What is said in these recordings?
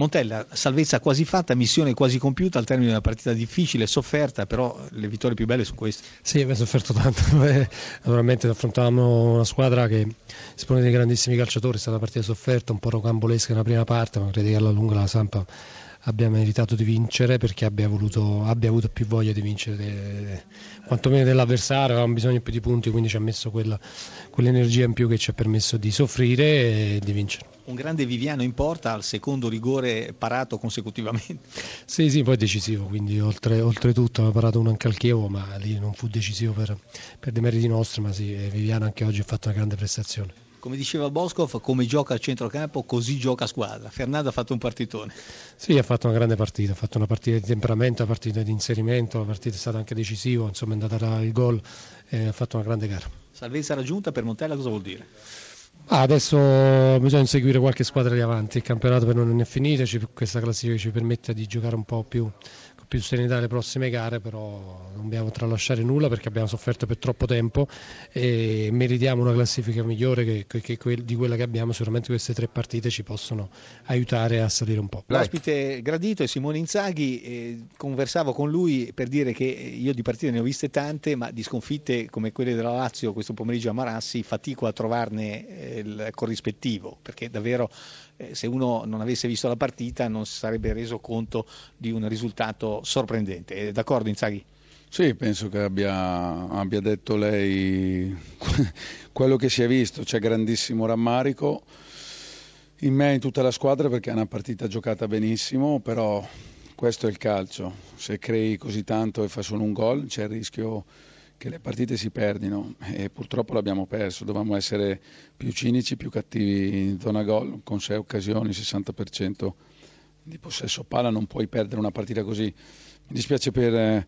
Montella, salvezza quasi fatta, missione quasi compiuta al termine di una partita difficile, sofferta, però le vittorie più belle sono queste. Sì, abbiamo sofferto tanto. Naturalmente affrontavamo una squadra che espone dei grandissimi calciatori, è stata una partita sofferta, un po' rocambolesca nella prima parte, ma credo che alla lunga la Sampa abbia meritato di vincere perché abbia, voluto, abbia avuto più voglia di vincere de, quantomeno dell'avversario, avevamo bisogno più di punti, quindi ci ha messo quella, quell'energia in più che ci ha permesso di soffrire e di vincere. Un grande Viviano in porta al secondo rigore parato consecutivamente. Sì, sì, poi decisivo, quindi oltre, oltretutto aveva parato uno anche al Chievo, ma lì non fu decisivo per, per dei meriti nostri, ma sì, Viviano anche oggi ha fatto una grande prestazione. Come diceva Boscov, come gioca al centrocampo, così gioca a squadra. Fernando ha fatto un partitone. Sì, ha fatto una grande partita, ha fatto una partita di temperamento, una partita di inserimento, la partita è stata anche decisiva, insomma è andata il gol e ha fatto una grande gara. Salvezza raggiunta per Montella cosa vuol dire? Ah, adesso bisogna inseguire qualche squadra lì avanti, il campionato per noi non è finito, questa classifica ci permette di giocare un po' più più serenità le prossime gare, però non dobbiamo tralasciare nulla perché abbiamo sofferto per troppo tempo e meritiamo una classifica migliore che, che, che, di quella che abbiamo. Sicuramente queste tre partite ci possono aiutare a salire un po'. L'ospite gradito è Simone Inzaghi, eh, conversavo con lui per dire che io di partite ne ho viste tante, ma di sconfitte come quelle della Lazio questo pomeriggio a Marassi fatico a trovarne eh, il corrispettivo perché davvero eh, se uno non avesse visto la partita non si sarebbe reso conto di un risultato sorprendente. È d'accordo Inzaghi? Sì, penso che abbia, abbia, detto lei quello che si è visto, c'è grandissimo rammarico in me e in tutta la squadra perché è una partita giocata benissimo, però questo è il calcio, se crei così tanto e fai solo un gol c'è il rischio che le partite si perdino e purtroppo l'abbiamo perso, dovevamo essere più cinici, più cattivi in zona gol, con 6 occasioni, 60% di possesso palla, non puoi perdere una partita così. Mi dispiace per,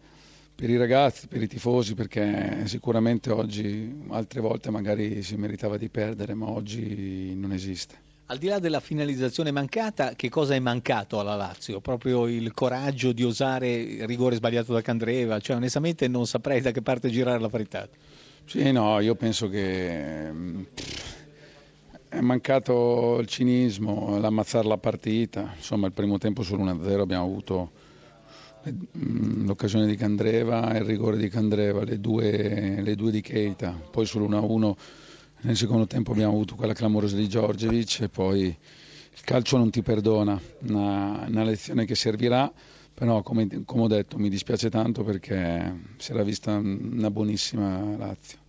per i ragazzi, per i tifosi, perché sicuramente oggi, altre volte magari si meritava di perdere, ma oggi non esiste. Al di là della finalizzazione mancata, che cosa è mancato alla Lazio? Proprio il coraggio di osare il rigore sbagliato da Candreva? Cioè, onestamente non saprei da che parte girare la parità. Sì, no, io penso che mm, mancato il cinismo, l'ammazzare la partita. Insomma, il primo tempo sull'1-0 abbiamo avuto mm, l'occasione di Candreva, il rigore di Candreva, le due, le due di Keita. Poi sull'1-1 nel secondo tempo abbiamo avuto quella clamorosa di Giorgevic e poi il calcio non ti perdona, una, una lezione che servirà, però come, come, ho detto mi dispiace tanto perché si era vista una buonissima Lazio.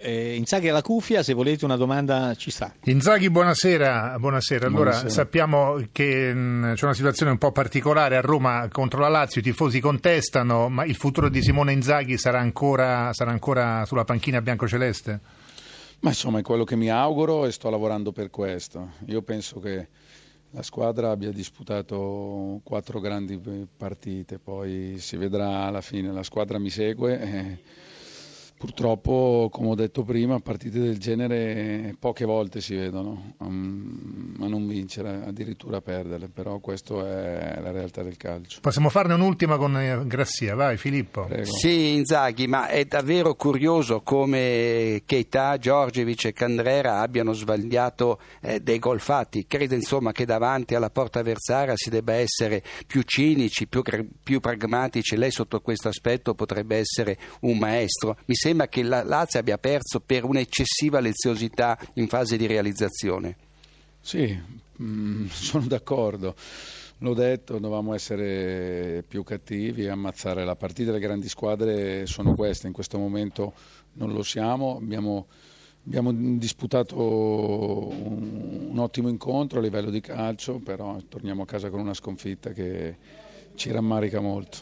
Eh, Inzaghi alla cuffia, se volete una domanda ci sta. Inzaghi, buonasera. buonasera. Allora, buonasera. sappiamo che mh, mm, c'è una situazione un po' particolare a Roma contro la Lazio, i tifosi contestano, ma il futuro di Simone Inzaghi sarà ancora, sarà ancora sulla panchina biancoceleste? Ma insomma è quello che mi auguro e sto lavorando per questo. Io penso che la squadra abbia disputato quattro grandi partite, poi si vedrà alla fine, la squadra mi segue. E Purtroppo, come ho detto prima, partite del genere poche volte si vedono, um, ma non vincere, addirittura perderle, però questa è la realtà del calcio. Possiamo farne un'ultima con eh, Grassia, vai Filippo. Prego. Sì, Inzaghi, ma è davvero curioso come Keita, Giorgevic e Candrera abbiano sbagliato eh, dei gol fatti. Credo insomma che davanti alla porta avversaria si debba essere più cinici, più, più pragmatici. Lei sotto questo aspetto potrebbe essere un maestro. Mi sembra che la Lazio abbia perso per un'eccessiva leziosità in fase di realizzazione. Sì, mm, sono d'accordo. L'ho detto, dovevamo essere più cattivi e ammazzare la partita. Le grandi squadre sono queste, in questo momento non lo siamo. Abbiamo, abbiamo disputato un, un, ottimo incontro a livello di calcio, però torniamo a casa con una sconfitta che ci rammarica molto.